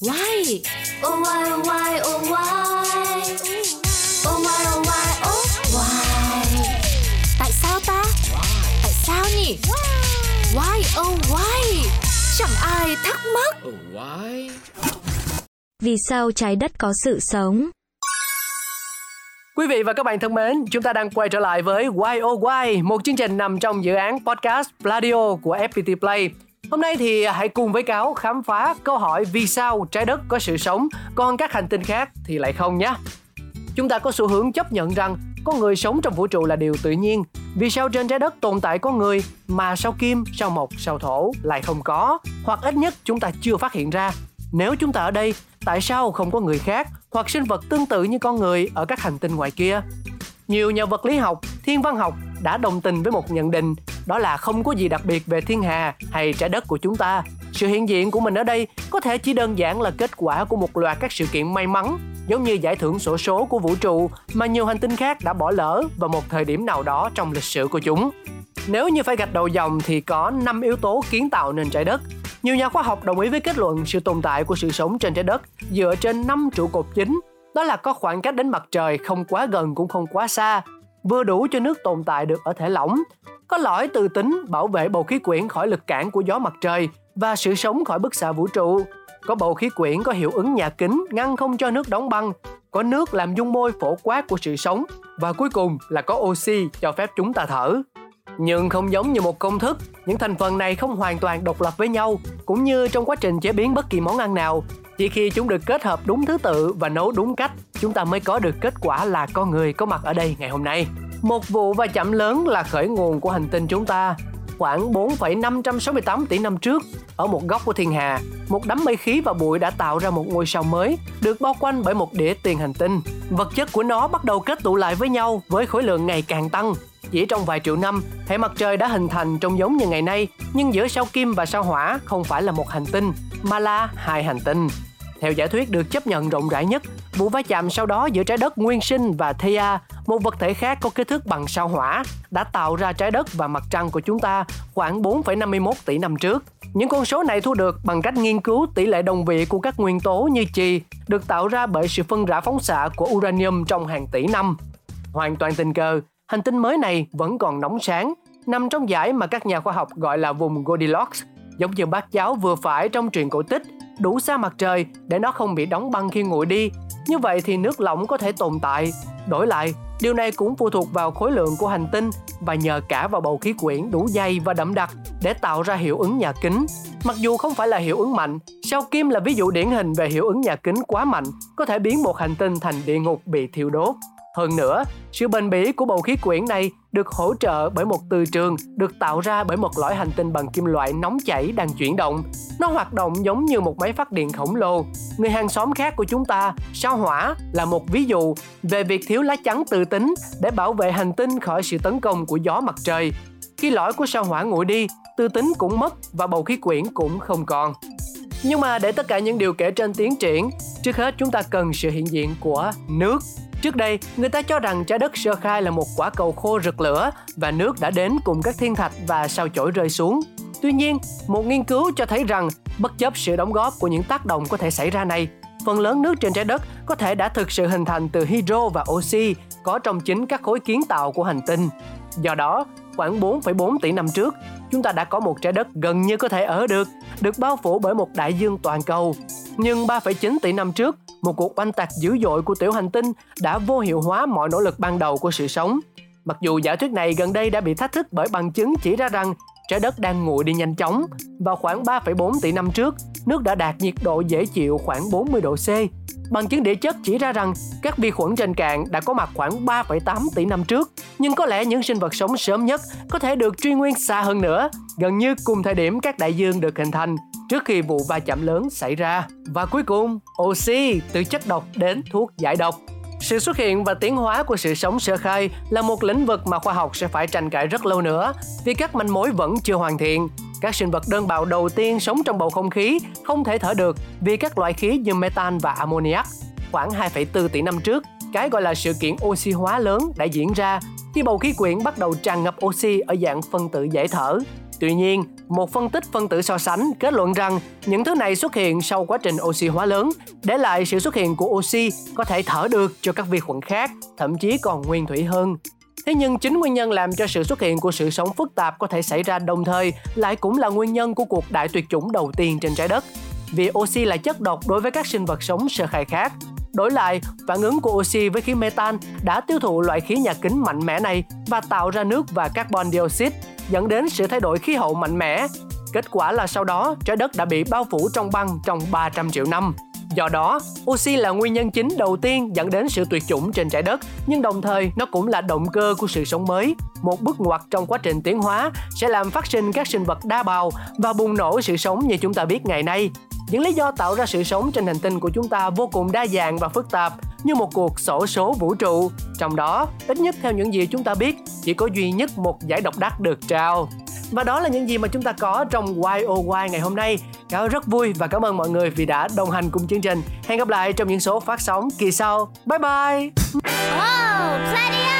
Why? Oh why oh why oh why? Oh why oh why oh why? Tại sao ta? Tại sao nhỉ? Why oh why? Chẳng ai thắc mắc. Oh, why? Vì sao trái đất có sự sống? Quý vị và các bạn thân mến, chúng ta đang quay trở lại với Why Oh Why, một chương trình nằm trong dự án podcast Pladio của FPT Play. Hôm nay thì hãy cùng với Cáo khám phá câu hỏi vì sao trái đất có sự sống, còn các hành tinh khác thì lại không nhé. Chúng ta có xu hướng chấp nhận rằng con người sống trong vũ trụ là điều tự nhiên. Vì sao trên trái đất tồn tại con người mà sao kim, sao mộc, sao thổ lại không có? Hoặc ít nhất chúng ta chưa phát hiện ra. Nếu chúng ta ở đây, tại sao không có người khác hoặc sinh vật tương tự như con người ở các hành tinh ngoài kia? Nhiều nhà vật lý học, thiên văn học đã đồng tình với một nhận định đó là không có gì đặc biệt về thiên hà hay trái đất của chúng ta. Sự hiện diện của mình ở đây có thể chỉ đơn giản là kết quả của một loạt các sự kiện may mắn, giống như giải thưởng sổ số của vũ trụ mà nhiều hành tinh khác đã bỏ lỡ vào một thời điểm nào đó trong lịch sử của chúng. Nếu như phải gạch đầu dòng thì có 5 yếu tố kiến tạo nên trái đất. Nhiều nhà khoa học đồng ý với kết luận sự tồn tại của sự sống trên trái đất dựa trên 5 trụ cột chính. Đó là có khoảng cách đến mặt trời không quá gần cũng không quá xa, vừa đủ cho nước tồn tại được ở thể lỏng, có lõi từ tính bảo vệ bầu khí quyển khỏi lực cản của gió mặt trời và sự sống khỏi bức xạ vũ trụ. Có bầu khí quyển có hiệu ứng nhà kính ngăn không cho nước đóng băng, có nước làm dung môi phổ quát của sự sống và cuối cùng là có oxy cho phép chúng ta thở. Nhưng không giống như một công thức, những thành phần này không hoàn toàn độc lập với nhau, cũng như trong quá trình chế biến bất kỳ món ăn nào. Chỉ khi chúng được kết hợp đúng thứ tự và nấu đúng cách, chúng ta mới có được kết quả là con người có mặt ở đây ngày hôm nay. Một vụ va chạm lớn là khởi nguồn của hành tinh chúng ta. Khoảng 4,568 tỷ năm trước, ở một góc của thiên hà, một đám mây khí và bụi đã tạo ra một ngôi sao mới, được bao quanh bởi một đĩa tiền hành tinh. Vật chất của nó bắt đầu kết tụ lại với nhau với khối lượng ngày càng tăng. Chỉ trong vài triệu năm, hệ mặt trời đã hình thành trông giống như ngày nay, nhưng giữa sao kim và sao hỏa không phải là một hành tinh, mà là hai hành tinh. Theo giả thuyết được chấp nhận rộng rãi nhất, vụ va chạm sau đó giữa trái đất nguyên sinh và Theia, một vật thể khác có kích thước bằng sao hỏa, đã tạo ra trái đất và mặt trăng của chúng ta khoảng 4,51 tỷ năm trước. Những con số này thu được bằng cách nghiên cứu tỷ lệ đồng vị của các nguyên tố như chì được tạo ra bởi sự phân rã phóng xạ của uranium trong hàng tỷ năm. Hoàn toàn tình cờ, hành tinh mới này vẫn còn nóng sáng, nằm trong giải mà các nhà khoa học gọi là vùng Goldilocks, giống như bát cháo vừa phải trong truyền cổ tích đủ xa mặt trời để nó không bị đóng băng khi nguội đi. Như vậy thì nước lỏng có thể tồn tại. Đổi lại, điều này cũng phụ thuộc vào khối lượng của hành tinh và nhờ cả vào bầu khí quyển đủ dày và đậm đặc để tạo ra hiệu ứng nhà kính. Mặc dù không phải là hiệu ứng mạnh, sao kim là ví dụ điển hình về hiệu ứng nhà kính quá mạnh, có thể biến một hành tinh thành địa ngục bị thiêu đốt. Hơn nữa, sự bền bỉ của bầu khí quyển này được hỗ trợ bởi một từ trường được tạo ra bởi một lõi hành tinh bằng kim loại nóng chảy đang chuyển động. Nó hoạt động giống như một máy phát điện khổng lồ. Người hàng xóm khác của chúng ta, sao hỏa, là một ví dụ về việc thiếu lá chắn tự tính để bảo vệ hành tinh khỏi sự tấn công của gió mặt trời. Khi lõi của sao hỏa nguội đi, tư tính cũng mất và bầu khí quyển cũng không còn. Nhưng mà để tất cả những điều kể trên tiến triển, trước hết chúng ta cần sự hiện diện của nước Trước đây, người ta cho rằng trái đất sơ khai là một quả cầu khô rực lửa và nước đã đến cùng các thiên thạch và sao chổi rơi xuống. Tuy nhiên, một nghiên cứu cho thấy rằng bất chấp sự đóng góp của những tác động có thể xảy ra này, phần lớn nước trên trái đất có thể đã thực sự hình thành từ hydro và oxy có trong chính các khối kiến tạo của hành tinh. Do đó, khoảng 4,4 tỷ năm trước, chúng ta đã có một trái đất gần như có thể ở được, được bao phủ bởi một đại dương toàn cầu. Nhưng 3,9 tỷ năm trước, một cuộc oanh tạc dữ dội của tiểu hành tinh đã vô hiệu hóa mọi nỗ lực ban đầu của sự sống. Mặc dù giả thuyết này gần đây đã bị thách thức bởi bằng chứng chỉ ra rằng trái đất đang nguội đi nhanh chóng. Vào khoảng 3,4 tỷ năm trước, nước đã đạt nhiệt độ dễ chịu khoảng 40 độ C. Bằng chứng địa chất chỉ ra rằng các vi khuẩn trên cạn đã có mặt khoảng 3,8 tỷ năm trước. Nhưng có lẽ những sinh vật sống sớm nhất có thể được truy nguyên xa hơn nữa, gần như cùng thời điểm các đại dương được hình thành trước khi vụ va chạm lớn xảy ra. Và cuối cùng, oxy từ chất độc đến thuốc giải độc. Sự xuất hiện và tiến hóa của sự sống sơ khai là một lĩnh vực mà khoa học sẽ phải tranh cãi rất lâu nữa vì các manh mối vẫn chưa hoàn thiện. Các sinh vật đơn bào đầu tiên sống trong bầu không khí không thể thở được vì các loại khí như metan và ammoniac. Khoảng 2,4 tỷ năm trước, cái gọi là sự kiện oxy hóa lớn đã diễn ra khi bầu khí quyển bắt đầu tràn ngập oxy ở dạng phân tử dễ thở. Tuy nhiên, một phân tích phân tử so sánh kết luận rằng những thứ này xuất hiện sau quá trình oxy hóa lớn, để lại sự xuất hiện của oxy có thể thở được cho các vi khuẩn khác, thậm chí còn nguyên thủy hơn. Thế nhưng chính nguyên nhân làm cho sự xuất hiện của sự sống phức tạp có thể xảy ra đồng thời lại cũng là nguyên nhân của cuộc đại tuyệt chủng đầu tiên trên trái đất. Vì oxy là chất độc đối với các sinh vật sống sơ khai khác. Đổi lại, phản ứng của oxy với khí metan đã tiêu thụ loại khí nhà kính mạnh mẽ này và tạo ra nước và carbon dioxide, dẫn đến sự thay đổi khí hậu mạnh mẽ. Kết quả là sau đó, trái đất đã bị bao phủ trong băng trong 300 triệu năm. Do đó, oxy là nguyên nhân chính đầu tiên dẫn đến sự tuyệt chủng trên trái đất, nhưng đồng thời nó cũng là động cơ của sự sống mới. Một bước ngoặt trong quá trình tiến hóa sẽ làm phát sinh các sinh vật đa bào và bùng nổ sự sống như chúng ta biết ngày nay. Những lý do tạo ra sự sống trên hành tinh của chúng ta vô cùng đa dạng và phức tạp, như một cuộc sổ số vũ trụ. Trong đó, ít nhất theo những gì chúng ta biết, chỉ có duy nhất một giải độc đắc được trao. Và đó là những gì mà chúng ta có trong YOY ngày hôm nay. Cáo rất vui và cảm ơn mọi người vì đã đồng hành cùng chương trình. Hẹn gặp lại trong những số phát sóng kỳ sau. Bye bye! Oh,